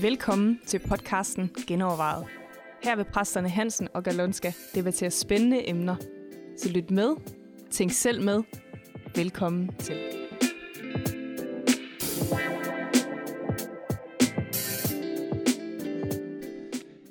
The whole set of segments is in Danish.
Velkommen til podcasten Genovervejet. Her vil præsterne Hansen og Galonska debattere spændende emner. Så lyt med, tænk selv med. Velkommen til.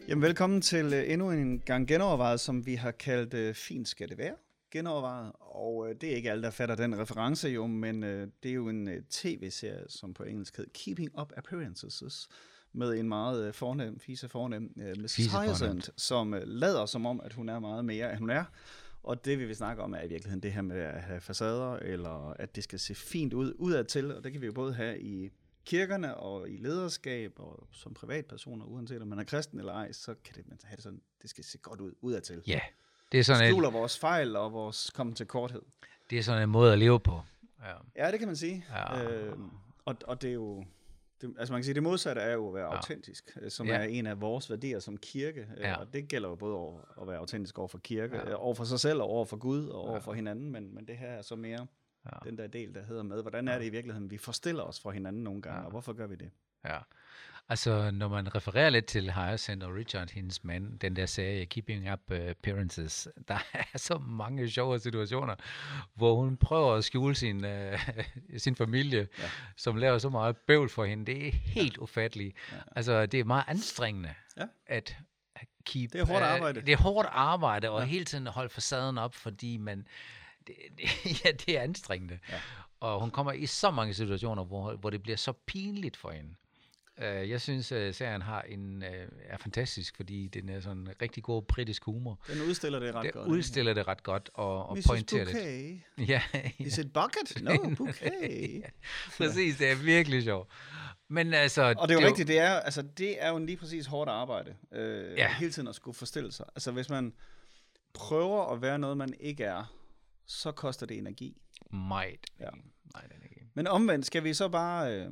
Jamen, velkommen til øh, endnu en gang genovervejet, som vi har kaldt øh, Fint skal det være. Genovervejet, og uh, det er ikke alle, der fatter den reference jo, men uh, det er jo en uh, tv-serie, som på engelsk hedder Keeping Up Appearances, med en meget uh, fornem, fise fornem uh, Mrs. Hyacinth, som uh, lader som om, at hun er meget mere, end hun er. Og det vi vil snakke om er i virkeligheden det her med at have facader, eller at det skal se fint ud udadtil, og det kan vi jo både have i kirkerne og i lederskab og som privatpersoner, uanset om man er kristen eller ej, så kan det, man have det sådan, det skal se godt ud udadtil. Ja, det er sådan, Skjuler en, vores fejl og vores komme til korthed. det er sådan en måde at leve på. Ja. Ja, det kan man sige. Ja. Øhm, og, og det er jo, det, altså man kan sige, det modsatte er jo at være ja. autentisk, øh, som Ja. er en af vores værdier som kirke. Ja. Ja. Og det gælder jo både over at være autentisk over for kirke, Ja. ja. over for sig selv og over for Gud og over Ja. for hinanden, men, men det her er så mere Ja. den der del, der hedder med, hvordan er det i virkeligheden, vi forstiller os fra hinanden nogle gange, Ja. og hvorfor gør vi det? ja. Altså, når man refererer lidt til Hyacinth og Richard, hendes mand, den der serie Keeping Up uh, Appearances, der er så mange sjove situationer, hvor hun prøver at skjule sin, uh, sin familie, Ja. ja. som laver så meget bøvl for hende. Det er helt ufatteligt. Ja. Altså, det er meget anstrengende Ja. at keep... Det er hårdt øh, arbejde. Det er hårdt arbejde, og Ja. ja. hele tiden holde facaden op, fordi man... Det, det, ja, det er anstrengende. Ja. Og hun kommer i så mange situationer, hvor, hvor det bliver så pinligt for hende. Uh, jeg synes, at serien har en, uh, er fantastisk, fordi den er sådan en rigtig god britisk humor. Den udstiller det ret Det godt. udstiller det ret godt og, og Mrs. pointerer det. Bouquet. Ja, Is it bucket? No, bouquet. præcis. Det er virkelig sjovt. Men altså... Og det er jo rigtigt, det er, altså, det er jo lige præcis hårdt arbejde. Øh, ja. Ja. Hele tiden at skulle forstille sig. Altså hvis man prøver at være noget, man ikke er, så koster det energi. Meget. Ja. Meget energi. Men omvendt, skal vi så bare, øh,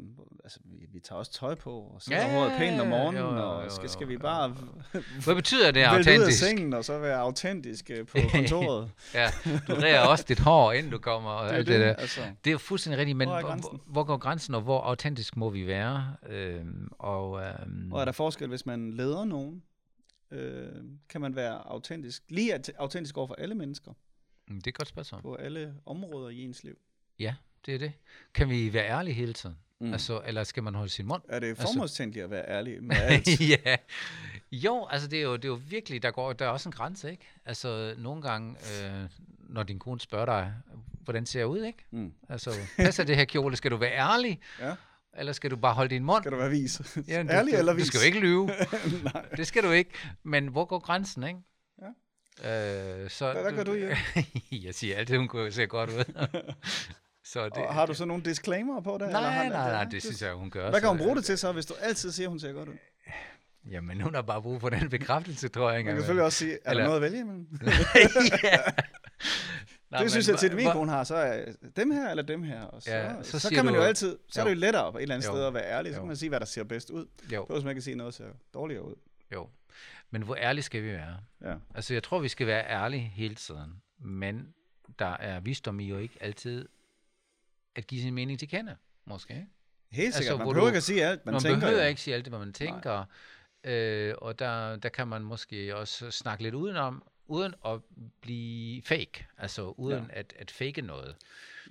altså vi, vi tager også tøj på, og så Ja, håret pænt om jo, morgenen, jo, jo, og skal, skal vi jo, bare Hvad betyder det vælte ud af autentisk? sengen, og så være autentiske på kontoret? Ja, du rærer også dit hår, inden du kommer, og det alt det, det der. altså. Det er jo fuldstændig rigtigt, men Hvor hvor, går grænsen, og hvor autentisk må vi være? Øhm, og, øhm, Og er der forskel, hvis man leder nogen? Øh, kan man være autentisk, lige aut- autentisk over for alle mennesker, mm, det er et godt spørgsmål. på alle områder i ens liv? Ja, det er det. Kan vi være ærlige hele tiden? Mm. Altså, eller skal man holde sin mund? Er det Altså- formålstændigt at være ærlig med alt? ja. Jo, altså det er jo, det er jo virkelig, der, går, der er også en grænse, ikke? Altså nogle gange, øh, når din kone spørger dig, hvordan ser jeg ud, ikke? Mm. Altså, passer det her kjole? Skal du være ærlig? Ja. Eller skal du bare holde din mund? Skal du være vis? Ja, du, ærlig du, eller Du vis? skal jo ikke lyve. Nej. Det skal du ikke. Men hvor går grænsen, ikke? Ja. Øh, så Hvad- hvad gør du, Jørgen? jeg siger altid, hun kunne se godt ud. så det, Og har du så nogle disclaimer på det? eller Nej, nej, nej, det synes jeg, hun gør. Hvad kan hun bruge det til så, hvis du altid siger, at hun ser godt ud? Jamen, hun har bare brug for den bekræftelse, tror jeg. Man kan selvfølgelig også sige, er der Eller- noget at vælge imellem? ja. Nå, det synes men jeg tit, hvor- min kone har, så er dem her eller dem her. Og så, Ja, så, så kan man jo altid, så er det jo Jo. lettere et eller andet Jo. sted at være ærlig. Så Jo. kan man sige, hvad der ser bedst ud. Jo, Plus man kan sige noget, der ser dårligere ud. jo. Men hvor ærlige skal vi være? Ja. Altså, jeg tror, vi skal være ærlige hele tiden. Men der er visdom i jo ikke altid at give sin mening til kende, måske. ikke? Helt sikkert. Altså, man behøver du- ikke at sige alt, man, Man, man tænker. behøver jo. ikke sige alt det, hvad man tænker. Øh, og der, der kan man måske også snakke lidt udenom, uden at blive fake. Altså uden ja. at, at fake noget.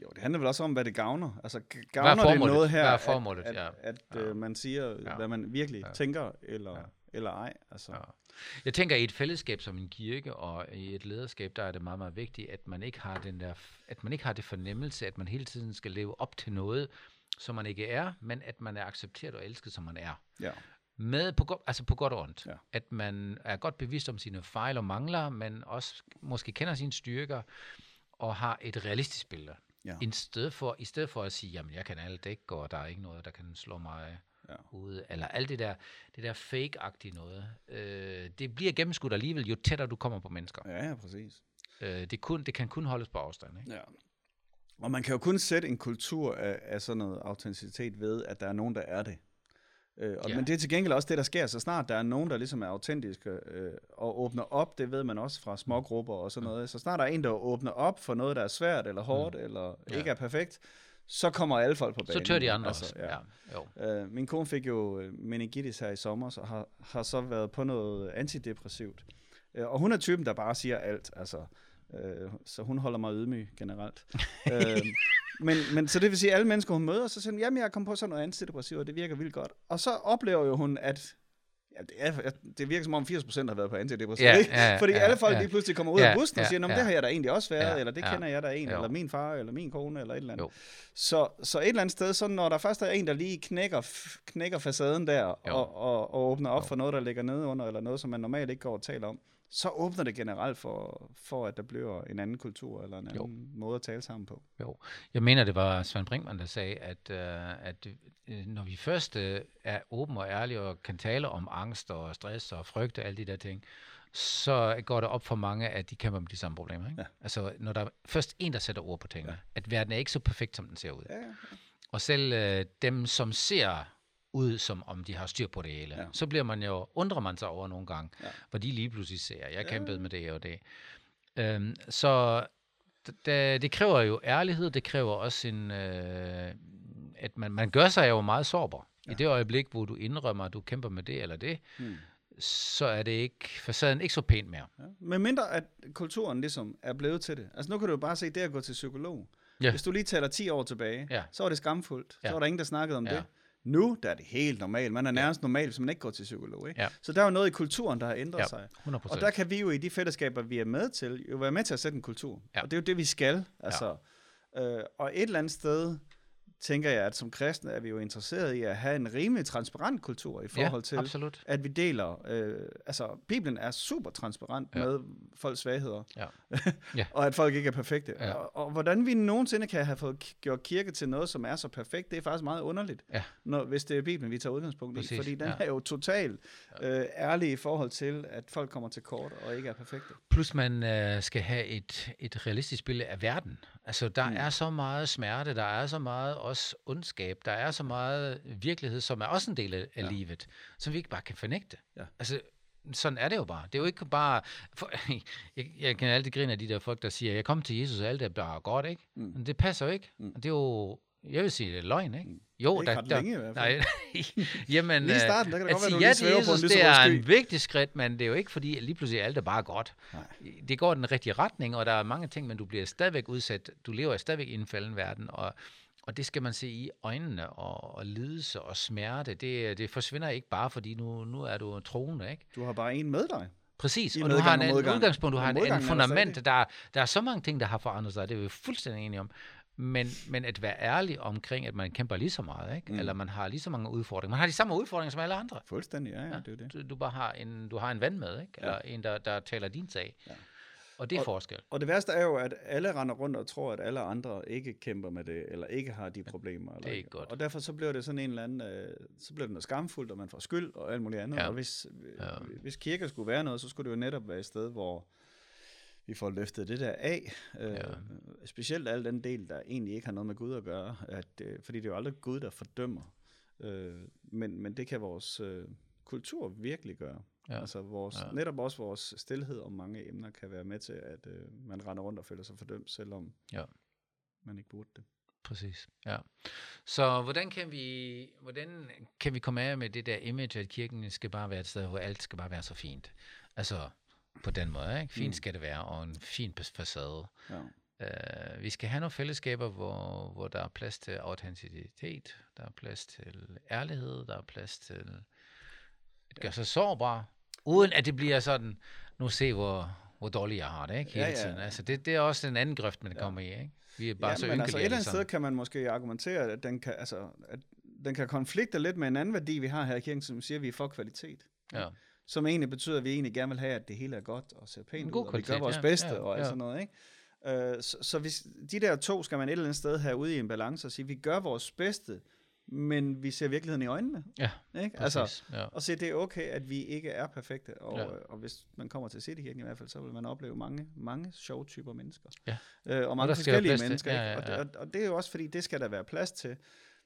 Jo, det handler vel også om, hvad det gavner. Altså, er gavner det noget her, Hvad er at- formålet? at, Ja. at, at Ja. øh, man siger, Ja. hvad man virkelig Ja. tænker, eller, Ja. Eller ej. Altså, Ja. Jeg tænker, i et fællesskab som en kirke og i et lederskab, der er det meget, meget vigtigt, at man ikke har den der, at man ikke har det fornemmelse, at man hele tiden skal leve op til noget, som man ikke er, men at man er accepteret og elsket, som man er. ja. Med på, altså på godt og ondt. Ja. At man er godt bevidst om sine fejl og mangler, men også måske kender sine styrker og har et realistisk billede. Ja. I stedet for, I stedet for at sige, jamen jeg kan alt dække, og der er ikke noget, der kan slå mig Ja. ude, eller alt det der, det der fake-agtige noget. Øh, det bliver gennemskudt alligevel, jo tættere du kommer på mennesker. Ja, ja, præcis. Øh, det, kun, det kan kun holdes på afstand. Ikke? Ja. Og man kan jo kun sætte en kultur af, af sådan noget autenticitet ved, at der er nogen, der er det. Øh, og, Ja. Men det er til gengæld også det, der sker, så snart der er nogen, der ligesom er autentiske øh, og åbner op, det ved man også fra smågrupper og sådan noget. Så snart der er en, der åbner op for noget, der er svært eller hårdt mm. eller Ja. ikke er perfekt, så kommer alle folk på Så banen. tør de andre Altså, også. ja. Ja. Jo. Øh, min kone fik jo øh, meningitis her i sommer, så har, har så været på noget antidepressivt. Øh, og hun er typen, der bare siger alt, altså. Øh, så hun holder mig ydmyg generelt. øh, men, men så det vil sige, at alle mennesker, hun møder, så siger hun, jamen jeg kommet på sådan noget antidepressivt, og det virker vildt godt. Og så oplever jo hun, at Ja, det, er, det virker som om 80% har været på antidepressiv, Ja, ikke? ja, Fordi ja, alle folk ja. lige pludselig kommer ud Ja, af bussen og ja, siger, Nå, men ja. det har jeg da egentlig også været, Ja, eller det ja. kender jeg da en, Jo. eller min far, eller min kone, eller et eller andet. Jo. Så, så et eller andet sted, så når der først er en, der lige knækker, knækker facaden der, Jo. og, og, og åbner op Jo. for noget, der ligger nede under, eller noget, som man normalt ikke går og taler om, så åbner det generelt for, for at der bliver en anden kultur, eller en anden Jo. måde at tale sammen på. Jo, jeg mener, det var Svend Brinkmann, der sagde, at, øh, at øh, når vi først øh, er åben og ærlige og kan tale om angst og stress og frygt og alle de der ting, så går det op for mange, at de kæmper med de samme problemer. Ikke? Ja. Altså, når der er først en, der sætter ord på tingene, ja. at verden er ikke så perfekt, som den ser ud. Ja, ja. Og selv øh, dem, som ser ud, som om de har styr på det hele, Ja. ja. så bliver man jo, undrer man sig over nogle gange, Ja. ja. hvor de lige pludselig ser, jeg Ja. kæmpede med det og det. Øhm, så det, det kræver jo ærlighed, det kræver også en, øh, at man, man gør sig jo meget sårbar. Ja. Ja. I det øjeblik, hvor du indrømmer, at du kæmper med det eller det, Hmm. så er det ikke, facaden ikke så pænt mere. Ja. Men mindre at kulturen ligesom er blevet til det. Altså nu kan du jo bare se det at gå til psykolog. Ja. Hvis du lige tæller 10 år tilbage, Ja. så var det skamfuldt. Ja. Så var der ingen, der snakkede om Ja. det. Nu der er det helt normalt. Man er nærmest normal, hvis man ikke går til psykolog. Ikke? Ja. Så der er jo noget i kulturen, der har ændret Ja, sig. 100%. Og der kan vi jo i de fællesskaber, vi er med til, jo være med til at sætte en kultur. Ja. Og det er jo det, vi skal. Altså, øh, og et eller andet sted, tænker jeg, at som kristne er vi jo interesseret i at have en rimelig transparent kultur i forhold ja, til, absolut. at vi deler, øh, altså Bibelen er super transparent Ja. med folks svagheder, Ja. Ja. og at folk ikke er perfekte. Ja. Og, og hvordan vi nogensinde kan have fået gjort kirke til noget, som er så perfekt, det er faktisk meget underligt, Ja. når, hvis det er Bibelen, vi tager udgangspunkt i, Præcis, fordi den ja. er jo totalt øh, ærlig i forhold til, at folk kommer til kort og ikke er perfekte. Plus man øh, skal have et, et realistisk billede af verden. Altså der mm. er så meget smerte, der er så meget også ondskab, der er så meget virkelighed, som er også en del af, Ja. livet, som vi ikke bare kan fornægte. Ja. Altså sådan er det jo bare. Det er jo ikke bare... For, jeg, jeg kan altid grine af de der folk, der siger, jeg kom til Jesus, og alt er bare godt, ikke? Mm. Men det passer jo ikke. Mm. Det er jo... Jeg vil sige, det er løgn, ikke? Mm. Jo, Ikke ret længe i hvert fald. Nej, jamen... Lige i øh, starten, der kan det godt være, ja til Jesus, det er en vigtig skridt, men det er jo ikke fordi, at lige pludselig alt er bare godt. Nej. Det går i den rigtige retning, og der er mange ting, men du bliver stadigvæk udsat. Du lever stadigvæk i en falden verden, og, og det skal man se i øjnene, og, og lidelse og smerte. Det, det forsvinder ikke bare, fordi nu, nu er du troende, ikke? Du har bare en med dig. Præcis, og du har en, en udgangspunkt, du har en, en modgangen der fundament. Der, der er så mange ting, der har forandret sig, det er vi fuldstændig enige om. Men, men at være ærlig omkring, at man kæmper lige så meget, ikke? Mm. Eller man har lige så mange udfordringer. Man har de samme udfordringer som alle andre. Fuldstændig, ja, ja, det er det. Du, du bare har en, du har en ven med, ikke? Ja. eller en, der, der taler din sag. Ja. Og det er forskel. Og det værste er jo, at alle render rundt og tror, at alle andre ikke kæmper med det, eller ikke har de problemer. Eller det er ikke godt. Og derfor så bliver det sådan en eller anden, øh, så bliver det noget skamfuldt, og man får skyld og alt muligt andet. Ja. Og hvis, Ja. ja. hvis kirker skulle være noget, så skulle det jo netop være et sted, hvor vi får løftet det der af. Øh, Ja. Specielt al den del, der egentlig ikke har noget med Gud at gøre. At, øh, fordi det er jo aldrig Gud, der fordømmer. Øh, men, men det kan vores øh, kultur virkelig gøre. Ja. Altså vores, Ja. netop også vores stillhed om mange emner kan være med til, at øh, man render rundt og føler sig fordømt, selvom Ja. man ikke burde det. Præcis, ja. Så hvordan kan vi, hvordan kan vi komme af med det der image, at kirken skal bare være et sted, hvor alt skal bare være så fint? Altså, på den måde, ikke? Fint Mm. skal det være, og en fin facade. Ja. Uh, vi skal have nogle fællesskaber, hvor, hvor der er plads til autenticitet, der er plads til ærlighed, der er plads til at gøre sig sårbar, uden at det bliver sådan, nu se, hvor, hvor dårligt jeg har det, ikke? Hele Ja, ja. tiden. Altså, det, det er også en anden grøft, man Ja. kommer i, ikke? Vi er bare ja, så men altså et eller andet sted kan man måske argumentere, at den kan, altså, at den kan konflikte lidt med en anden værdi, vi har her i kirken, som siger, at vi er for kvalitet. Ja. Som egentlig betyder, at vi egentlig gerne vil have, at det hele er godt og ser pænt ud, og vi gør vores ja, bedste ja, og alt ja. sådan noget. Ikke? Øh, så, så hvis de der to skal man et eller andet sted have ude i en balance og sige, vi gør vores bedste, men vi ser virkeligheden i øjnene. Ja, Ikke? Præcis. Altså, ja. og se, det er okay, at vi ikke er perfekte, og, Ja. og hvis man kommer til Citykirken i hvert fald, så vil man opleve mange, mange sjove typer mennesker. Ja. Øh, og mange være forskellige mennesker. Ja, ja, ja. Og, og, og det er jo også, fordi det skal der være plads til.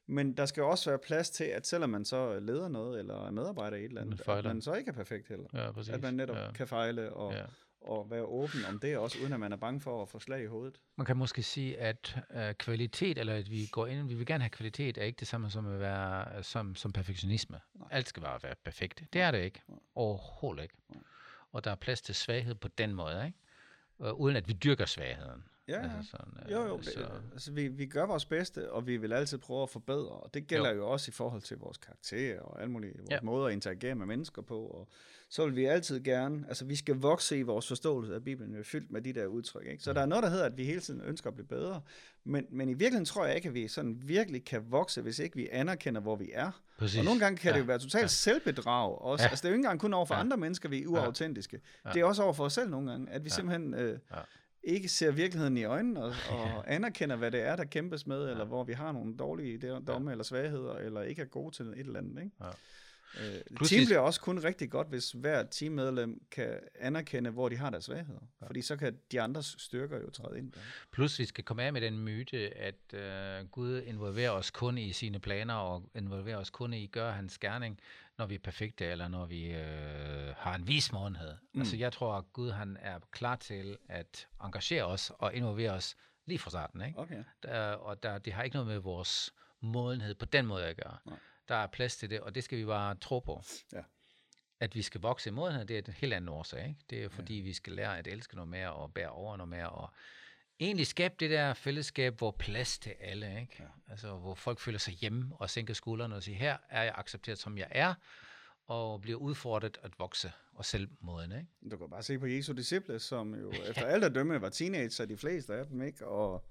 Men der skal også være plads til, at selvom man så leder noget, eller er medarbejder i et eller andet, Man at man så ikke er perfekt heller. Ja, præcis. At man netop ja. kan fejle og, Ja. Og være åben om det også, uden at man er bange for at få slag i hovedet. Man kan måske sige, at øh, kvalitet, eller at vi går ind, vi vil gerne have kvalitet, er ikke det samme som at være som, som perfektionisme. Nej. Alt skal bare være perfekt. Det er det ikke. Nej. Overhovedet ikke. Nej. Og der er plads til svaghed på den måde, ikke? Øh, uden at vi dyrker svagheden. Ja. Altså sådan, øh, Jo, jo. Det, så, altså, vi, vi gør vores bedste, og vi vil altid prøve at forbedre, og det gælder Jo. jo, også i forhold til vores karakterer og alle mulige vores Ja. måder at interagere med mennesker på. Og så vil vi altid gerne, altså vi skal vokse i vores forståelse af Bibelen, vi er fyldt med de der udtryk. Ikke? Så Mm. der er noget, der hedder, at vi hele tiden ønsker at blive bedre, men, men i virkeligheden tror jeg ikke, at vi sådan virkelig kan vokse, hvis ikke vi anerkender, hvor vi er. præcis. Og nogle gange kan ja. det jo være totalt Ja. selvbedrag også. Ja. Altså det er jo ikke engang kun over for Ja. andre mennesker, vi er uautentiske. Ja. Det er også over for os selv nogle gange, at vi ja. simpelthen øh, Ja. Ja. ikke ser virkeligheden i øjnene og, og anerkender, hvad det er, der kæmpes med, eller Ja. hvor vi har nogle dårlige domme eller svagheder, eller ikke er gode til et eller andet. Ikke? Ja. Øh, Plus team bliver også kun rigtig godt, hvis hver teammedlem kan anerkende, hvor de har deres svagheder. Ja. Fordi så kan de andres styrker jo træde ind. Der. Plus vi skal komme af med den myte, at øh, Gud involverer os kun i sine planer, og involverer os kun i at gøre hans gerning, når vi er perfekte, eller når vi øh, har en vis modenhed. Mm. Altså jeg tror, at Gud han er klar til at engagere os og involvere os lige fra starten. Ikke? Okay. Der, og der, det har ikke noget med vores modenhed på den måde at gøre. Nej. Der er plads til det, og det skal vi bare tro på. Ja. At vi skal vokse i modenhed, det er en helt anden årsag. Ikke? Det er fordi, vi skal lære at elske noget mere, og bære over noget mere, og egentlig skabe det der fællesskab, hvor plads til alle, ikke? Ja. Altså, hvor folk føler sig hjemme og sænker skuldrene og siger, her er jeg accepteret, som jeg er, og bliver udfordret at vokse og selv moden, ikke? Du kan bare se på Jesu disciple, som jo efter alt at dømme var teenager, de fleste af dem, ikke? Og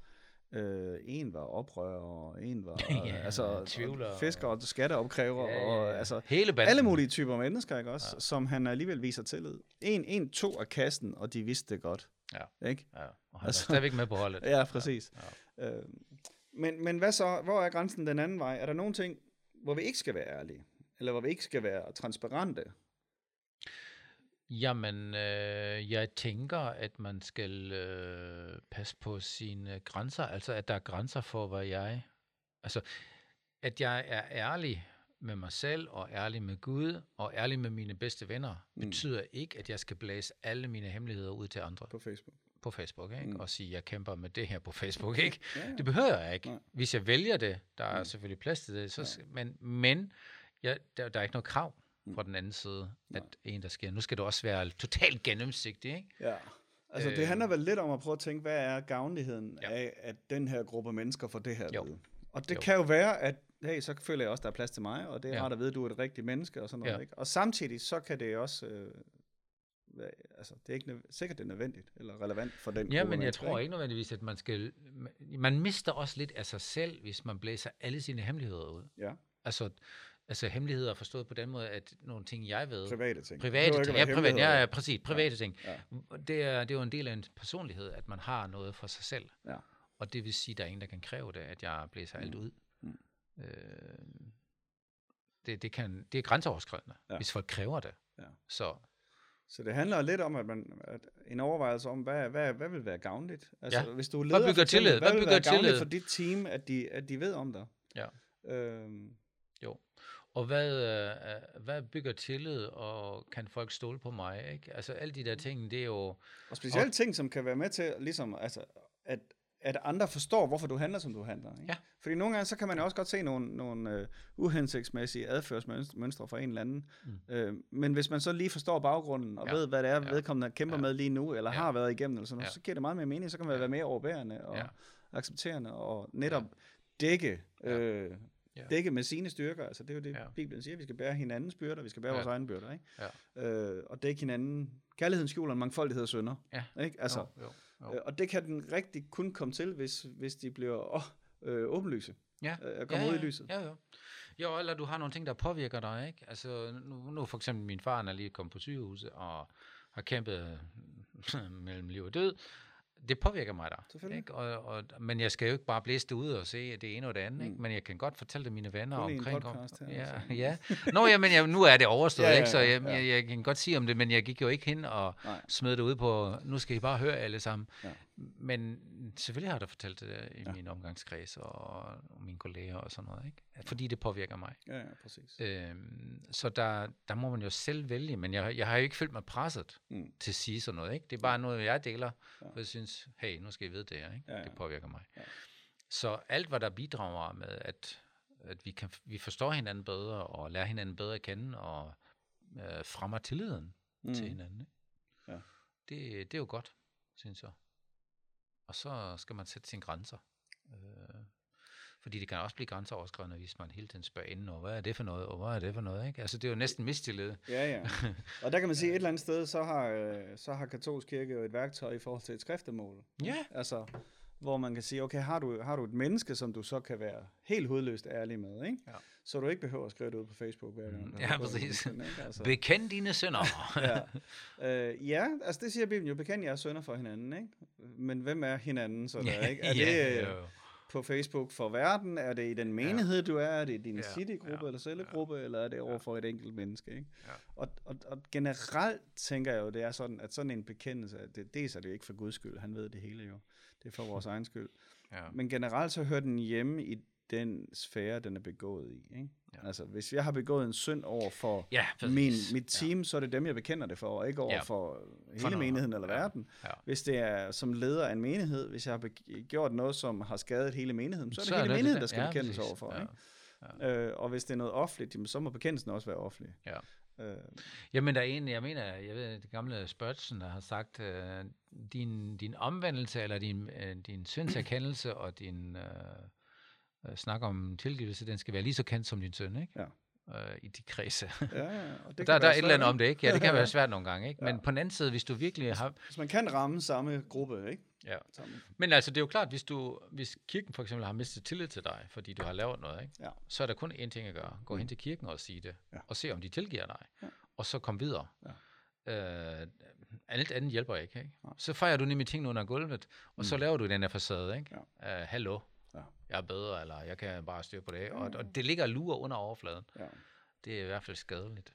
øh, en var oprører, og en var Ja, altså, tvivler og- fisker og skatteopkræver, ja, ja, ja. og altså Hele banden. alle mulige typer mennesker, ikke også? Ja. Som han alligevel viser tillid. En, en tog af kassen, og de vidste det godt. Ja. Ikke? Ja, og han Altså- altså, stadigvæk med på holdet. Ja, præcis. Ja. Øh, men, men hvad så? Hvor er grænsen den anden vej? Er der nogle ting, hvor vi ikke skal være ærlige? Eller hvor vi ikke skal være transparente? Jamen, øh, jeg tænker, at man skal øh, passe på sine grænser. Altså, at der er grænser for, hvad jeg... Altså, at jeg er ærlig med mig selv, og ærlig med Gud, og ærlig med mine bedste venner, Mm. betyder ikke, at jeg skal blæse alle mine hemmeligheder ud til andre På Facebook. på Facebook, ikke? Mm. Og sige, jeg kæmper med det her på Facebook, ikke? Ja, ja. Det behøver jeg ikke. Nej. Hvis jeg vælger det, der er Mm. selvfølgelig plads til det, så, Ja. men, men ja, der, der er ikke noget krav Mm. fra den anden side, Nej. at en, der sker. Nu skal det også være totalt gennemsigtigt, ikke? Ja. Altså, det Øh. handler vel lidt om at prøve at tænke, hvad er gavnligheden ja. Af, at den her gruppe mennesker får det her Jo. vide? Og det Jo. kan jo være, at hey, så føler jeg også, der er plads til mig, og det er ja. Ja. rart at vide, at du er et rigtigt menneske og sådan noget. Ja. Ikke? Og samtidig, så kan det også... Øh, altså, det er ikke sikkert, det er nødvendigt eller relevant for den Ja, men jeg tror ikke nødvendigvis, at man skal... Man mister også lidt af sig selv, hvis man blæser alle sine hemmeligheder ud. Ja, Altså, altså hemmeligheder forstået på den måde, at nogle ting, jeg ved... private ting. Private ting, ja, privat, ja, ja, præcis, private ting. Ja. Det, er, det er jo en del af en personlighed, at man har noget for sig selv. Ja. Og det vil sige, at der er en, der kan kræve det, at jeg blæser alt Mm. ud. Mm. Øh, det, det, kan, det er grænseoverskridende, Ja. hvis folk kræver det. Ja. Så Så det handler lidt om, at man at en overvejelse om, hvad, hvad, hvad vil være gavnligt? Altså, Ja. hvis du er Hvad leder, bygger tillid? Hvad, Hvad vil bygger være gavnligt tillid? for dit team, at de, at de ved om dig? Ja. Øhm, Og hvad, øh, hvad bygger tillid, og kan folk stole på mig? Ikke? Altså alle de der ting, det er jo... og specielt og, ting, som kan være med til, ligesom, altså, at, at andre forstår, hvorfor du handler, som du handler. Ikke? Ja. Fordi nogle gange, så kan man jo også godt se nogle, nogle uh, uhensigtsmæssige adfærdsmønstre fra en eller anden. Mm. Øh, men hvis man så lige forstår baggrunden, og ja. Ved, hvad det er, Ja. vedkommende kæmper Ja. med lige nu, eller Ja. har været igennem, eller sådan noget, Ja. så giver det meget mere mening. Så kan man Ja. være mere overbærende og Ja. accepterende, og netop dække, Ja. øh, Ja. dække med sine styrker. Altså, det er jo det, Ja. Bibelen siger. Vi skal bære hinandens byrder, vi skal bære Ja. vores egne byrder. Ikke? Ja. Øh, og dække hinanden. Kærligheden skjuler en mangfoldighed af synder. Ja. Ikke? Altså, jo, jo, jo. Øh, og det kan den rigtig kun komme til, hvis, hvis de bliver åh, øh, åbenlyse. Ja. Øh, kommer ud i lyset. Ja, ja. Jo, eller du har nogle ting, der påvirker dig, ikke? Altså, nu, nu for eksempel min far, han er lige kommet på sygehuset og har kæmpet mellem liv og død. Det påvirker mig da. Ikke? Og, og, men jeg skal jo ikke bare blæse det ud og se at det ene og det andet, ikke? Mm. men jeg kan godt fortælle det mine venner Kun omkring. her, ja, altså. ja. Nå, ja, men jeg, nu er det overstået, Ja, ja, ikke? så ja, jeg, ja. jeg, jeg kan godt sige om det, men jeg gik jo ikke hen og Nej. smed det ud på, nu skal I bare høre alle sammen. Ja. Men selvfølgelig har jeg da fortalt det i Ja. min omgangskreds og, og mine kolleger og sådan noget, ikke? Fordi det påvirker mig. Ja, ja, præcis. Øhm, så der, der må man jo selv vælge, men jeg, jeg har jo ikke følt mig presset Mm. til at sige sådan noget, ikke? Det er bare noget, jeg deler, ja. for jeg synes, hey, nu skal I vide det her, ikke? Ja, ja. Det påvirker mig. Ja. Så alt, hvad der bidrager med, at, at vi, kan, vi forstår hinanden bedre, og lærer hinanden bedre at kende, og øh, fremmer tilliden mm. til hinanden, ikke? Ja. Det, det er jo godt, synes jeg. Og så skal man sætte sine grænser. Øh, fordi det kan også blive grænseoverskridende, hvis man hele tiden spørger inden, og hvad er det for noget, og hvad er det for noget, ikke? Altså, det er jo næsten mistillid. Ja, ja. Og der kan man sige, at et eller andet sted, så har, så har katolsk kirke jo et værktøj i forhold til et skriftemål. Ja. Altså, hvor man kan sige, okay, har du, har du et menneske, som du så kan være helt hudløst ærlig med, ikke? Ja. Så du ikke behøver at skrive det ud på Facebook hver gang. Mm, ja, præcis. ikke? Altså, Bekend dine sønder. ja. Øh, ja, altså det siger Bibelen jo, bekend jeres sønner for hinanden, ikke? Men hvem er hinanden så der, ikke? Er det ja, øh, jo, jo. på Facebook for verden? Er det i den menighed, du er? Er det i din Ja, citygruppe ja, eller cellegruppe? Eller er det over for et enkelt menneske, ikke? Ja. Og, og, og generelt tænker jeg jo, det er sådan, at sådan en bekendelse, at det, dels er det ikke for Guds skyld, han ved det hele jo. Det er for vores egen skyld. Ja. Men generelt så hører den hjemme i den sfære, den er begået i. Ikke? Ja. Altså, hvis jeg har begået en synd over for Ja, præcis. min, mit team, ja. så er det dem, jeg bekender det for, og ikke over Ja. for hele For menigheden eller Ja. verden. Ja. Hvis det er som leder af en menighed, hvis jeg har gjort noget, som har skadet hele menigheden, så er det Så hele det menigheden, det. der skal Ja, bekendes præcis. overfor. Ja. Ikke? Øh, og hvis det er noget offentligt, jamen, så må bekendelsen også være offentlig. Ja. Øh, Jamen, der er en, jeg mener, jeg ved, det gamle Spurgeon, der har sagt, øh, din, din omvendelse, eller din, øh, din syndserkendelse og din øh, øh, snak om tilgivelse, den skal være lige så kendt som din søn, ikke? Ja. Øh, I de kredse. ja, ja, og det der, der er et eller andet om det, ikke? Ja, det kan være svært nogle gange, ikke? Ja. Men på den anden side, hvis du virkelig har... Hvis man kan ramme samme gruppe, ikke? Ja. Samme. Men altså, det er jo klart, hvis, du, hvis kirken for eksempel har mistet tillid til dig, fordi du har lavet noget, ikke? Ja. så er der kun én ting at gøre. Gå hen til kirken og sige det, Ja. og se, om de tilgiver dig. Ja. Og så kom videre. Ja. Øh, alt andet hjælper ikke. ikke? Nej. Så fejrer du nemlig tingene under gulvet, og så laver du den her facade. Ikke? Ja. Øh, hallo, Ja. jeg er bedre, eller jeg kan bare styre på det. Og, Ja. og det ligger og lurer under overfladen. Ja. Det er i hvert fald skadeligt.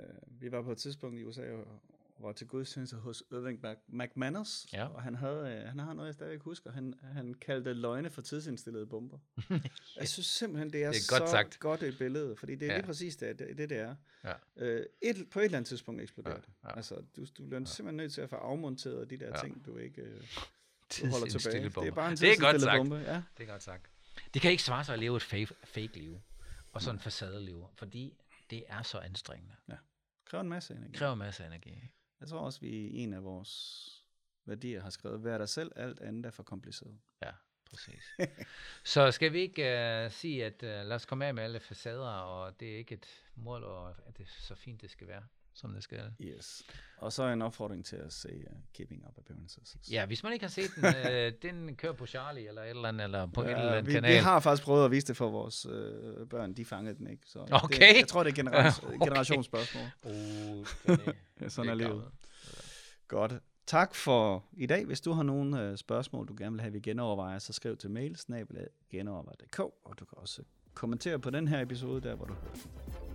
Øh, vi var på et tidspunkt i USA og var til gudstjeneste hos Irving McManus, Ja. og han havde, øh, han har noget, jeg stadigvæk husker. Han, han kaldte løgne for tidsindstillede bomber. Jeg synes simpelthen, det er, Det er så godt sagt. godt et billede, fordi det er Ja. lige præcis det, det, det, det er. Ja. Øh, et, på et eller andet tidspunkt eksploderer Ja, det. ja. Altså, du, du bliver simpelthen nødt til at få afmonteret de der Ja. ting, du ikke øh, Tidsindstillede tilbage. Det er bomber. bare en det er godt sagt. bombe. Ja. Det er godt sagt. Det kan ikke svare sig at leve et fake, fake liv, og sådan en facadeliv, fordi det er så anstrengende. Kræver en masse energi. Kræver masser af energi. Jeg tror også, vi i en af vores værdier har skrevet, vær dig selv, alt andet er for kompliceret. Ja, præcis. så skal vi ikke uh, sige, at uh, lad os komme af med alle facader, og det er ikke et mål, og at det er så fint, det skal være, som det skal. Yes. Og så en opfordring til at se uh, Keeping Up Appearances. Ja, hvis man ikke har set den, uh, den kører på Charlie, eller et eller andet, eller på ja, et eller andet vi, kanal. vi har faktisk prøvet at vise det for vores øh, børn, de fangede den ikke. Så Okay. det, jeg tror, det er genera- Okay. generationsspørgsmål. Uh, Ja, sådan er livet. Godt. Tak for i dag. Hvis du har nogle øh, spørgsmål, du gerne vil have, vi genovervejer, så skriv til mail, snabelag, og du kan også kommentere på den her episode, der hvor du hører den.